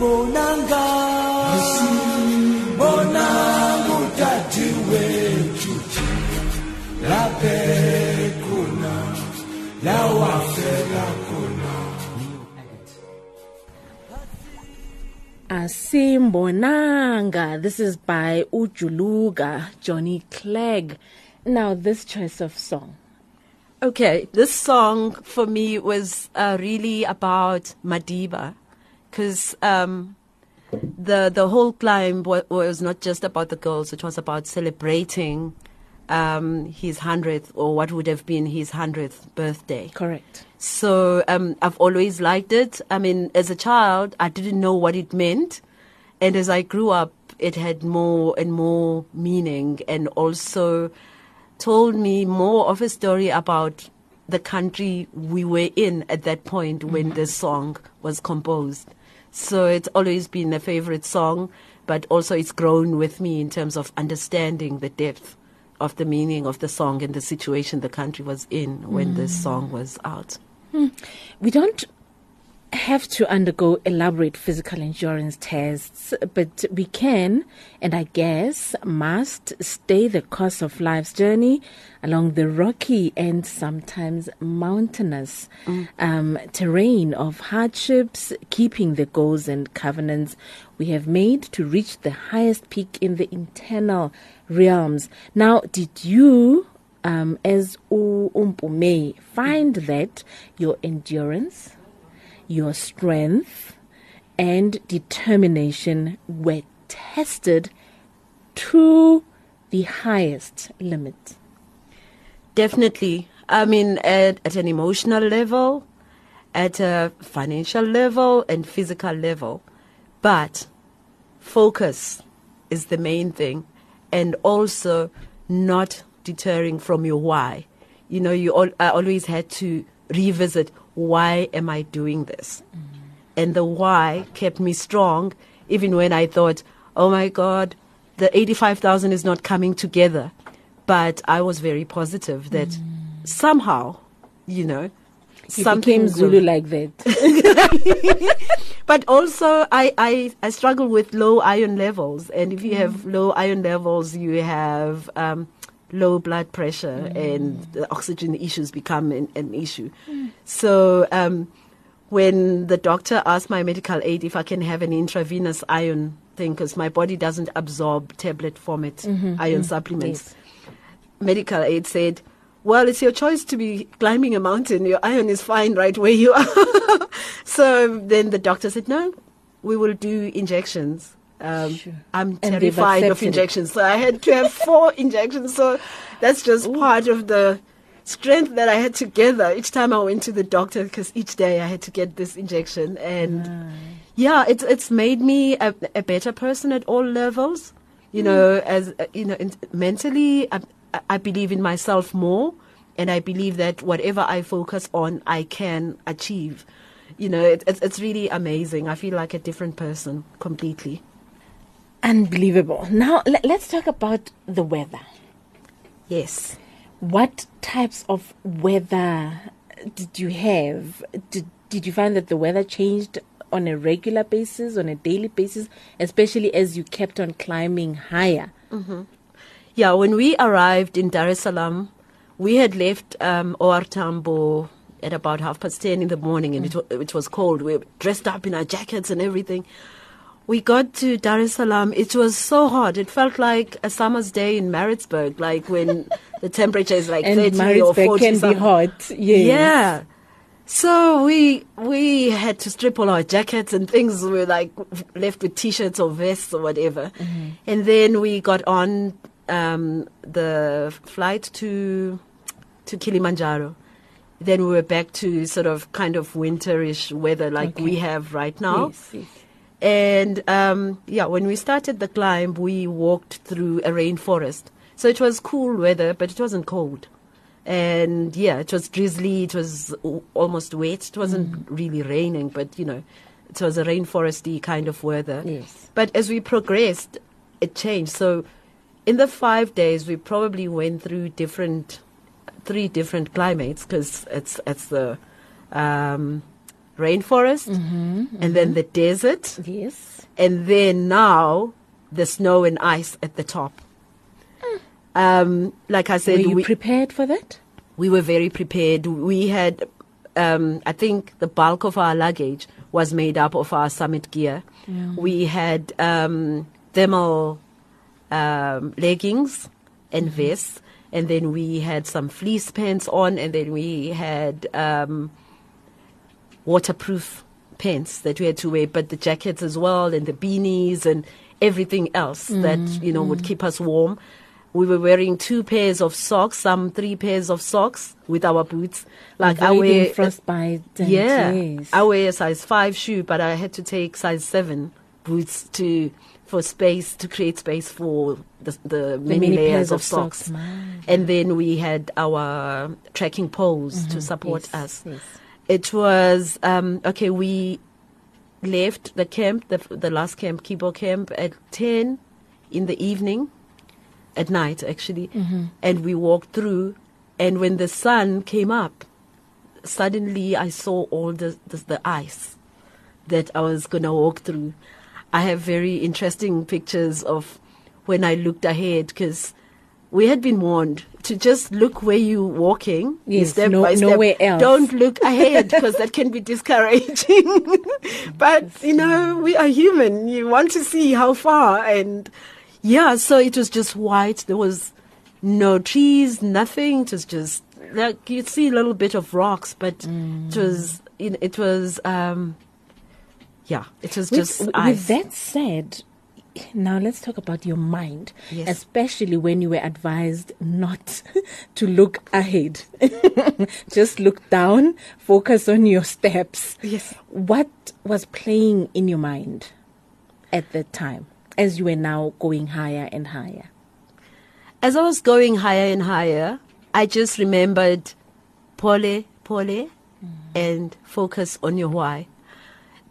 bonanga bonanga udadewethu laphe khona la wafela khona Asimbonanga. This is by Ujuluga, Johnny Clegg. Now, this choice of song. Okay, this song for me was uh, really about Madiba, because um, the the whole climb wa- was not just about the girls; it was about celebrating um, his hundredth, or what would have been his hundredth birthday. Correct. So um, I've always liked it. I mean, as a child, I didn't know what it meant, and as I grew up, it had more and more meaning, and also told me more of a story about the country we were in at that point when this song was composed. So it's always been a favorite song, but also it's grown with me in terms of understanding the depth of the meaning of the song and the situation the country was in when this mm. song was out. Hmm. We don't have to undergo elaborate physical endurance tests, but we can, and I guess must, stay the course of life's journey along the rocky and sometimes mountainous um, terrain of hardships, keeping the goals and covenants we have made to reach the highest peak in the internal realms. Now, did you um, as Umpume, find that your endurance, your strength, and determination were tested to the highest limit. Definitely. I mean, at, at an emotional level, at a financial level, and physical level. But focus is the main thing. And also not deterring from your why. You know, you al- I always had to revisit why am I doing this? And the why kept me strong even when I thought, oh my God, the 85,000 is not coming together. But I was very positive that somehow, you know, You something became Zulu like that. but also I, I, I struggle with low iron levels and if you have low iron levels you have um, low blood pressure and the oxygen issues become an, an issue mm. so um, when the doctor asked my medical aid if i can have an intravenous iron thing because my body doesn't absorb tablet format mm-hmm. Mm-hmm. iron supplements medical aid said, well, it's your choice to be climbing a mountain. Your iron is fine right where you are. so then the doctor said, no, we will do injections. Um, Sure. I'm terrified of it. injections. So I had to have four injections. So that's just part of the strength that I had to gather each time I went to the doctor because each day I had to get this injection. And yeah, it's, it's made me a, a better person at all levels you know as uh, you know in, mentally I, I believe in myself more and i believe that whatever i focus on i can achieve you know it, it's, it's really amazing i feel like a different person completely Unbelievable. Now, le- let's talk about the weather. yes What types of weather did you have? Did, did you find that the weather changed on a regular basis, on a daily basis, especially as you kept on climbing higher? Yeah, when we arrived in Dar es Salaam, we had left um, OR Tambo at about half past 10 in the morning and it, wa- it was cold. We were dressed up in our jackets and everything. We got to Dar es Salaam. It was so hot. It felt like a summer's day in Maritzburg, like when the temperature is like And 30 or 40 can be hot. Yes. Yeah. So we we had to strip all our jackets and things. We were like left with t-shirts or vests or whatever. And then we got on um, the flight to to Kilimanjaro. Then we were back to sort of kind of winterish weather like we have right now. Yes, yes. And um, yeah, when we started the climb, we walked through a rainforest. So it was cool weather, but it wasn't cold. And yeah, it was drizzly. It was almost wet. It wasn't really raining, but you know, it was a rainforesty kind of weather. Yes. But as we progressed, it changed. So in the five days, we probably went through different, three different climates because it's it's the um, rainforest, Mm-hmm, and then the desert, Yes. and then now the snow and ice at the top. Um, like I said, Were you we, prepared for that? we were very prepared. We had, um, I think, the bulk of our luggage was made up of our summit gear. We had um, thermal um, leggings and vests, and then we had some fleece pants on, and then we had um, waterproof pants that we had to wear, but the jackets as well, and the beanies and everything else that you know would keep us warm. We were wearing two pairs of socks, some three pairs of socks with our boots. Like I wear, frostbite. Yeah, yes. I wear a size five shoe, but I had to take size seven boots to for space to create space for the, the, many, many layers pairs of of socks. socks, And then we had our trekking poles to support Mm-hmm. Yes, us. yes. It was um, okay. We left the camp, the the last camp, Kibo camp, at ten in the evening, at night actually, Mm-hmm. and we walked through. And when the sun came up, suddenly I saw all the the, the ice that I was gonna walk through. I have very interesting pictures of when I looked ahead because we had been warned to just look where you're walking. Yes, step no- by step. nowhere else. Don't look ahead because that can be discouraging. but you know, we are human. You want to see how far, and yeah. So it was just white. There was no trees, nothing. It was just like you'd see a little bit of rocks, but Mm. it was it was um, yeah, it was With, just with ice. that said, now let's talk about your mind, Yes. especially when you were advised not to look ahead. Just look down, focus on your steps. Yes. What was playing in your mind at that time as you were now going higher and higher? As I was going higher and higher, I just remembered pole, pole, mm. and focus on your why.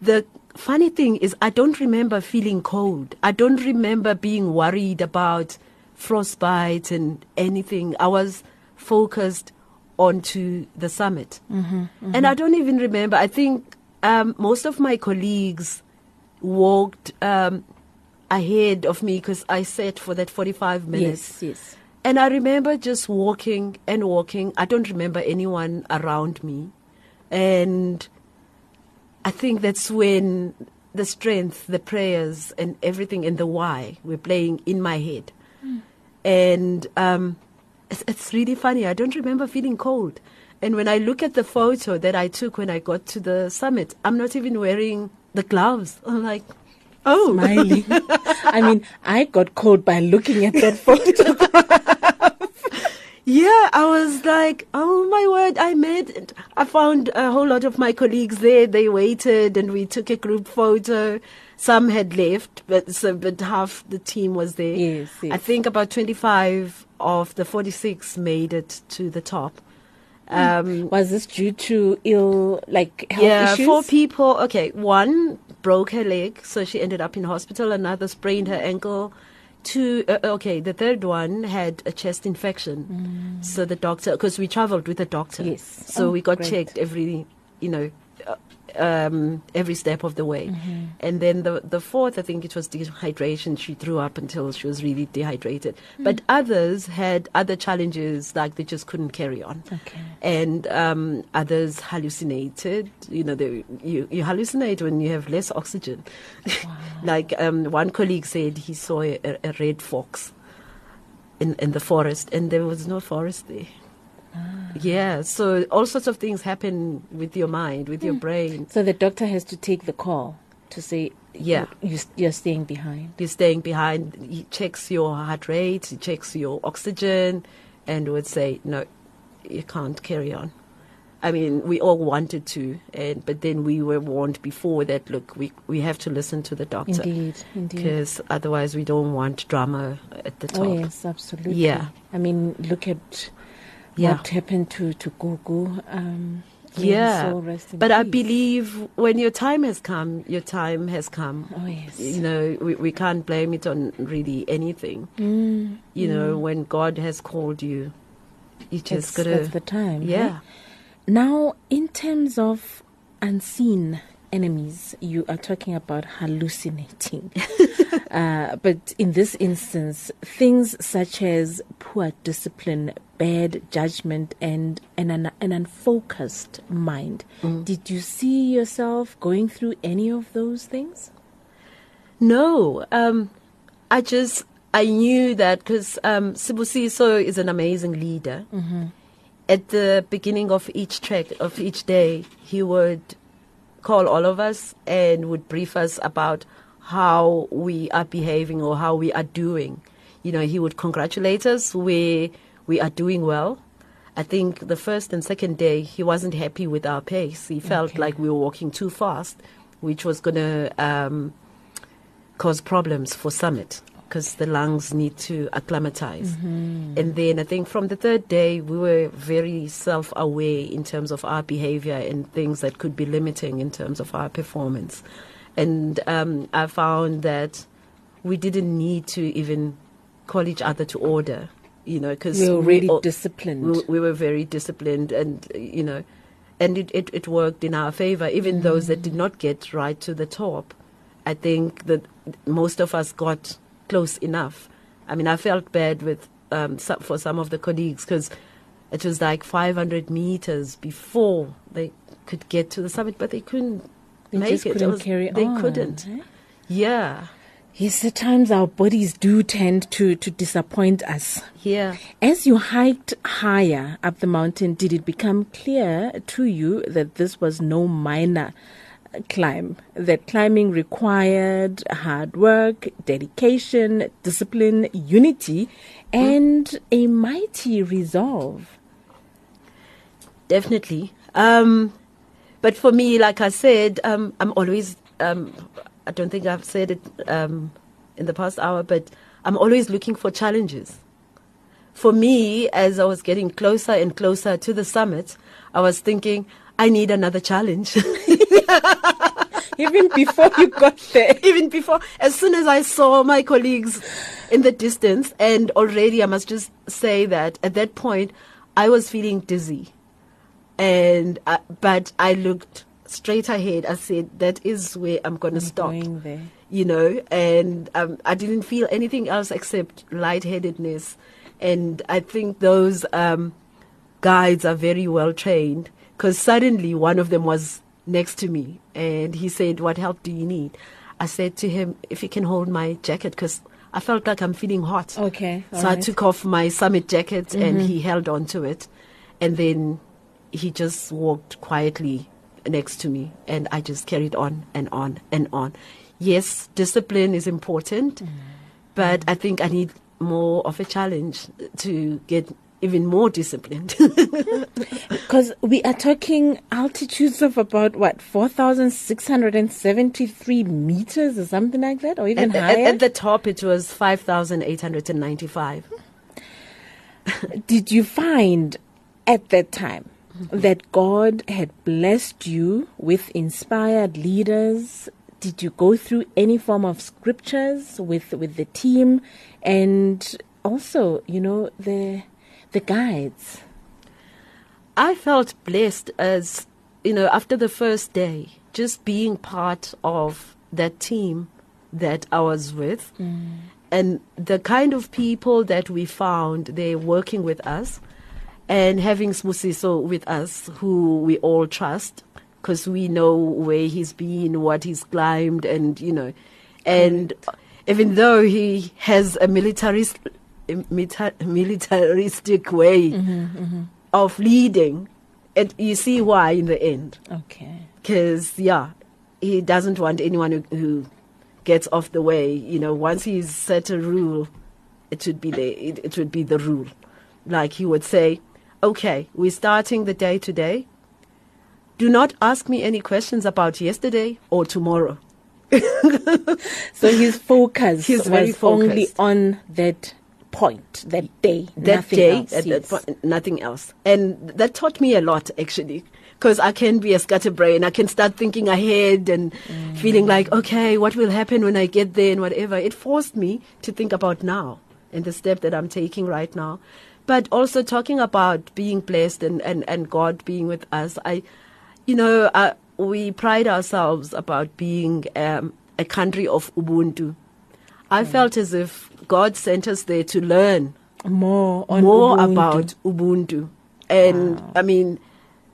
The funny thing is, I don't remember feeling cold. I don't remember being worried about frostbite and anything. I was focused onto the summit. And I don't even remember, I think um, most of my colleagues walked um, ahead of me because I sat for that 45 minutes. Yes, yes. And I remember just walking and walking. I don't remember anyone around me. And I think that's when the strength, the prayers, and everything and the why were playing in my head. And um, it's, it's really funny. I don't remember feeling cold. And when I look at the photo that I took when I got to the summit, I'm not even wearing the gloves. I'm like, oh, Smiling. I mean, I got cold by looking at that photo. Yeah, I was like, oh my word, I made it. I found a whole lot of my colleagues there. They waited and we took a group photo. Some had left, but so, but half the team was there. Yes, I think about 25 of the 46 made it to the top. Um, Was this due to ill, like health yeah, issues? four people. Okay, one broke her leg, so she ended up in hospital. Another sprained her ankle. Two, uh, okay, the third one had a chest infection. So the doctor, because we traveled with a doctor, Yes. So Oh, we got great. checked every, you know, uh, um, every step of the way. Mm-hmm. And then the the fourth, I think it was dehydration. She threw up until she was really dehydrated. Mm. But others had other challenges, like they just couldn't carry on Okay. and um, others hallucinated. You know, they, you, you hallucinate when you have less oxygen. like um, one colleague said he saw a, a red fox in, in the forest, and there was no forest there. Ah. Yeah, so all sorts of things happen with your mind, with your hmm. brain. So the doctor has to take the call to say, Yeah. you, you're staying behind. You're staying behind. He checks your heart rate, he checks your oxygen, and would say, no, you can't carry on. I mean, we all wanted to, and but then we were warned before that. Look, we we have to listen to the doctor Indeed, indeed. because otherwise we don't want drama at the oh, top. Oh yes, absolutely. Yeah. I mean, look at Yeah. what happened to to Gugu. Um, Yeah. in But I peace. believe when your time has come, your time has come. Oh yes. You know, we, we can't blame it on really anything. Mm, You know, when God has called you, you just gotta. that's the time. yeah. right? Now, in terms of unseen enemies, you are talking about hallucinating. uh, but in this instance, things such as poor discipline, bad judgment, and, and an, an unfocused mind. Did you see yourself going through any of those things? No, um, I just I knew that because um, Sibusiso is an amazing leader. At the beginning of each trek of each day, he would call all of us and would brief us about how we are behaving or how we are doing. You know, he would congratulate us where we are doing well. I think the first and second day he wasn't happy with our pace. He felt Okay. like we were walking too fast, which was going to um, cause problems for Summit because the lungs need to acclimatize. And then I think from the third day, we were very self aware in terms of our behavior and things that could be limiting in terms of our performance. And um, I found that we didn't need to even call each other to order, you know, because We were really disciplined. We, we were very disciplined, and you know, and it, it, it worked in our favor. Even those that did not get right to the top, I think that most of us got close enough. I mean, I felt bad with um, for some of the colleagues because it was like 500 meters before they could get to the summit, but they couldn't They make just it. It couldn't was- carry they on. couldn't. eh? Yeah, Yes, at times our bodies do tend to, to disappoint us. yeah. As you hiked higher up the mountain, did it become clear to you that this was no minor climb? That climbing required hard work, dedication, discipline, unity, and a mighty resolve. Definitely. Um, but for me, like I said, um, I'm always, um, I don't think I've said it um, in the past hour, but I'm always looking for challenges. For me, as I was getting closer and closer to the summit, I was thinking, I need another challenge. Even before you got there. Even before, as soon as I saw my colleagues in the distance, and already I must just say that at that point, I was feeling dizzy and uh, but I looked straight ahead. I said, "That is where I'm going to stop." Going there. You know, and um, I didn't feel anything else except lightheadedness, and I think those um, guides are very well trained because suddenly one of them was next to me and he said, "What help do you need?" I said to him, "If he can hold my jacket," because I felt like I'm feeling hot. Okay. So all I took off my summit jacket and he held on to it. And then he just walked quietly next to me and I just carried on and on and on. Yes, discipline is important, mm. but I think I need more of a challenge to get even more disciplined. Because we are talking altitudes of about what, 4,673 meters or something like that, or even at, at- higher? at the top, it was 5,895. Did you find at that time that God had blessed you with inspired leaders? Did you go through any form of scriptures with, with the team and also, you know, the the guides? I felt blessed as, you know, after the first day, just being part of that team that I was with. Mm. And the kind of people that we found, they're working with us and having Sibusiso with us, who we all trust because we know where he's been, what he's climbed, and, you know, and even though he has a militarist, militaristic way mm-hmm, mm-hmm. of leading, it, you see why in the end. Okay. Because, yeah, he doesn't want anyone who, who gets off the way. You know, once he's set a rule, it should be the, it, it would be the rule. Like he would say, okay, we're starting the day today. Do not ask me any questions about yesterday or tomorrow. So his focus He's was very only focused. on that point, that day, that nothing day else. at yes. that point, nothing else and that taught me a lot actually because i can be a scatterbrain i can start thinking ahead and mm. feeling like okay what will happen when i get there and whatever it forced me to think about now and the step that i'm taking right now but also talking about being blessed and, and, and god being with us i you know I, we pride ourselves about being um, a country of Ubuntu. I felt as if God sent us there to learn More on more Ubuntu. about Ubuntu. And Wow. I mean,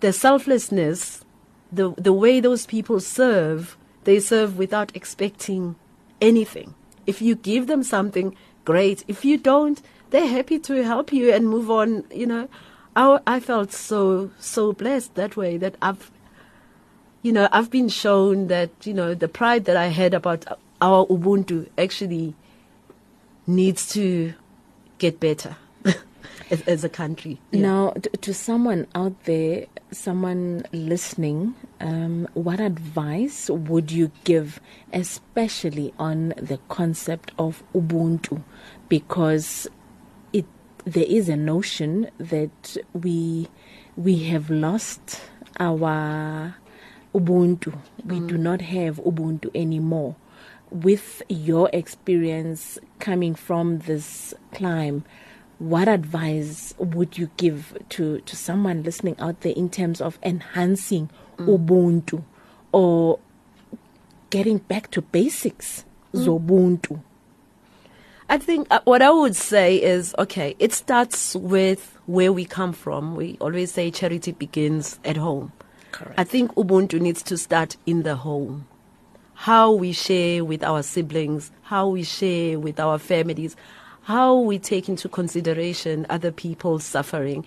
the selflessness, the the way those people serve, they serve without expecting anything. If you give them something, great. If you don't, they're happy to help you and move on. You know, I, I felt so so blessed that way that I've, you know, I've been shown that you know the pride that I had about our Ubuntu actually needs to get better as, as a country. Yeah. Now, t- to someone out there, someone listening, um, what advice would you give, especially on the concept of Ubuntu? Because there is a notion that we we have lost our Ubuntu. We do mm. not have Ubuntu anymore. With your experience coming from this climb, what advice would you give to, to someone listening out there in terms of enhancing mm. Ubuntu or getting back to basics mm. Zobuntu? I think uh, what I would say is okay, it starts with where we come from. We always say charity begins at home. Correct. I think Ubuntu needs to start in the home. How we share with our siblings, how we share with our families, how we take into consideration other people's suffering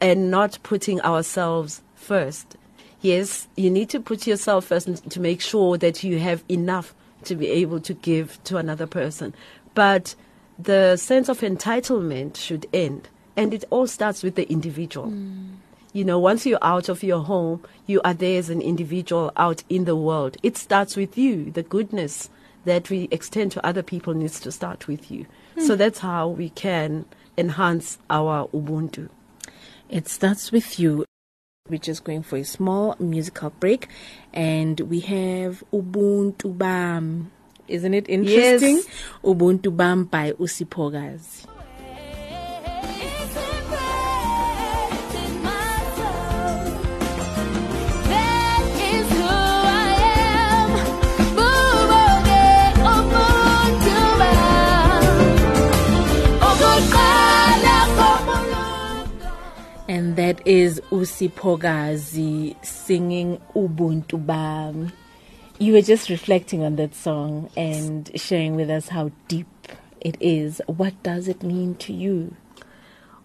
and not putting ourselves first. Yes, you need to put yourself first to make sure that you have enough to be able to give to another person. But the sense of entitlement should end. And it all starts with the individual. Mm. You know, once you're out of your home, you are there as an individual out in the world. It starts with you. The goodness that we extend to other people needs to start with you. So hmm. that's how we can enhance our Ubuntu. It starts with you. We're just going for a small musical break, and we have Ubuntu Bam. Isn't it interesting? Yes. Ubuntu Bam by Usipogas. And that is Usipogazi singing Ubuntu Bam. You were just reflecting on that song and sharing with us how deep it is. What does it mean to you?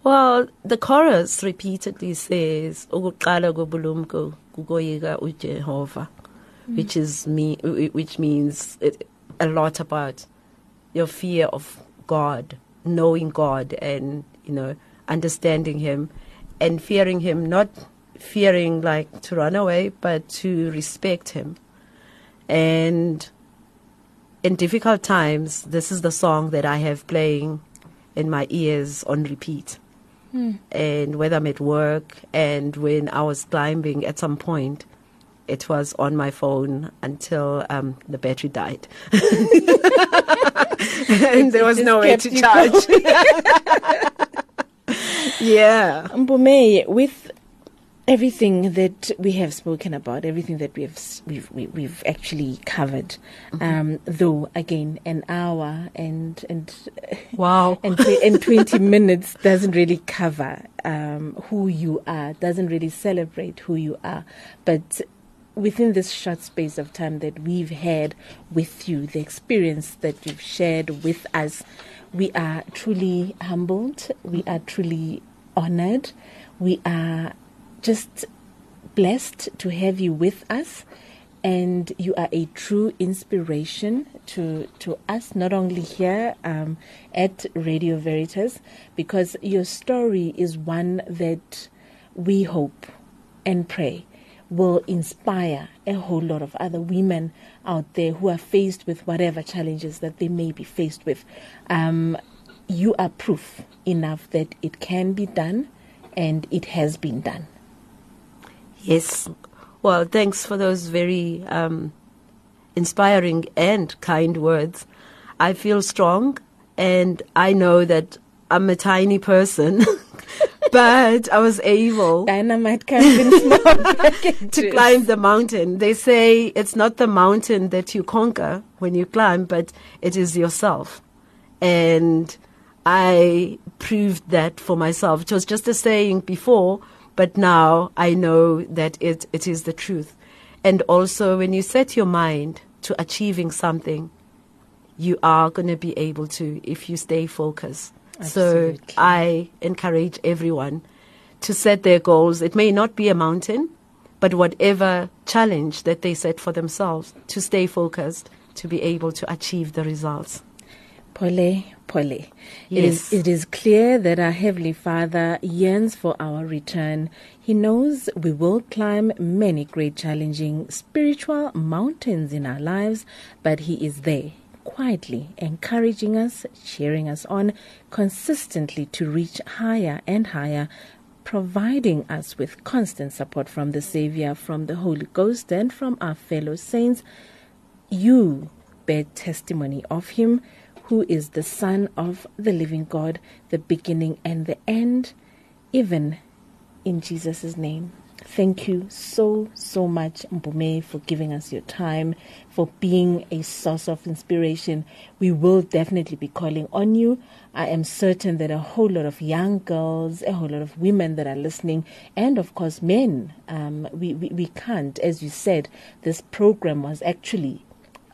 Well, the chorus repeatedly says, "Ukuqala kobulumko kukoyika uJehova," mm. which is me, which means it, a lot about your fear of God, knowing God, and you know, understanding Him, and fearing Him. Not fearing like to run away, but to respect Him. And in difficult times, this is the song that I have playing in my ears on repeat. And whether I'm at work and when I was climbing at some point, it was on my phone until um, the battery died. and there was no way to charge. yeah. Mpume, with everything that we have spoken about, everything that we have we've we, we've actually covered, um, though again an hour and and Wow. and and twenty minutes doesn't really cover um, who you are, doesn't really celebrate who you are, but. Within this short space of time that we've had with you, the experience that you've shared with us, we are truly humbled. We are truly honored. We are just blessed to have you with us and you are a true inspiration to to us not only here um, at Radio Veritas because your story is one that we hope and pray will inspire a whole lot of other women out there who are faced with whatever challenges that they may be faced with. Um, you are proof enough that it can be done and it has been done. Yes. Well, thanks for those very um, inspiring and kind words. I feel strong, and I know that I'm a tiny person, but I was able Dynamite comes in small to climb the mountain. They say it's not the mountain that you conquer when you climb, but it is yourself. And I proved that for myself. It was just a saying before, but now I know that it, it is the truth. And also, when you set your mind to achieving something, you are going to be able to if you stay focused. So I encourage everyone to set their goals. It may not be a mountain, but whatever challenge that they set for themselves, to stay focused, to be able to achieve the results. Pole, Pole. It, is, it is clear that our Heavenly Father yearns for our return. He knows we will climb many great challenging spiritual mountains in our lives, but He is there quietly encouraging us, cheering us on consistently to reach higher and higher, providing us with constant support from the Savior, from the Holy Ghost, and from our fellow saints you bear testimony of him who is the Son of the living God, the beginning and the end, even in Jesus' name. Thank you so, so much, Mpume, for giving us your time, for being a source of inspiration. We will definitely be calling on you. I am certain that a whole lot of young girls, a whole lot of women that are listening, and of course men, um, we, we, we can't, as you said, this program was actually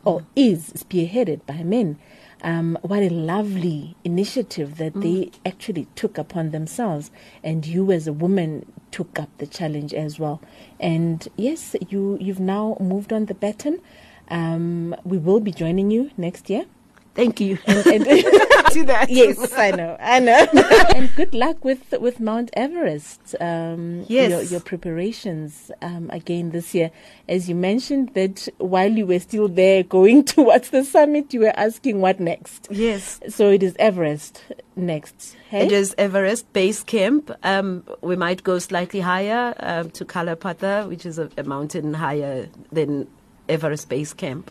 or is spearheaded by men. Um, what a lovely initiative that they actually took upon themselves, and you as a woman took up the challenge as well. And yes, you you've now moved on the baton. Um, we will be joining you next year. Thank you. And, and to that. yes, I know, I know. and good luck with with Mount Everest. Um, Yes. your, your preparations um, again this year. As you mentioned that while you were still there, going towards the summit, you were asking what next. Yes. So it is Everest next. Hey? It is Everest Base Camp. Um, we might go slightly higher um, to Kala Patthar, which is a, a mountain higher than Everest Base Camp.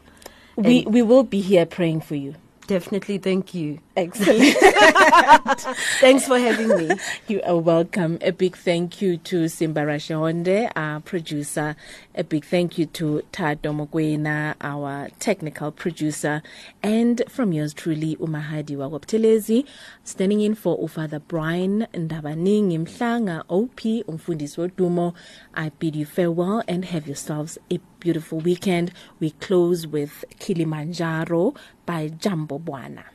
we we will be here praying for you. Definitely, thank you. Excellent. Thanks for having me. You are welcome. A big thank you to Simbara Shonde, our producer. A big thank you to Mogwena, our technical producer. And from yours truly, Umahadi Wagwaptelezi, standing in for Ufather Brian Ndabaning Mhlanga, OP, Umfundis Wodumo. I bid you farewell and have yourselves a beautiful weekend. We close with Kilimanjaro by Jambo Bwana.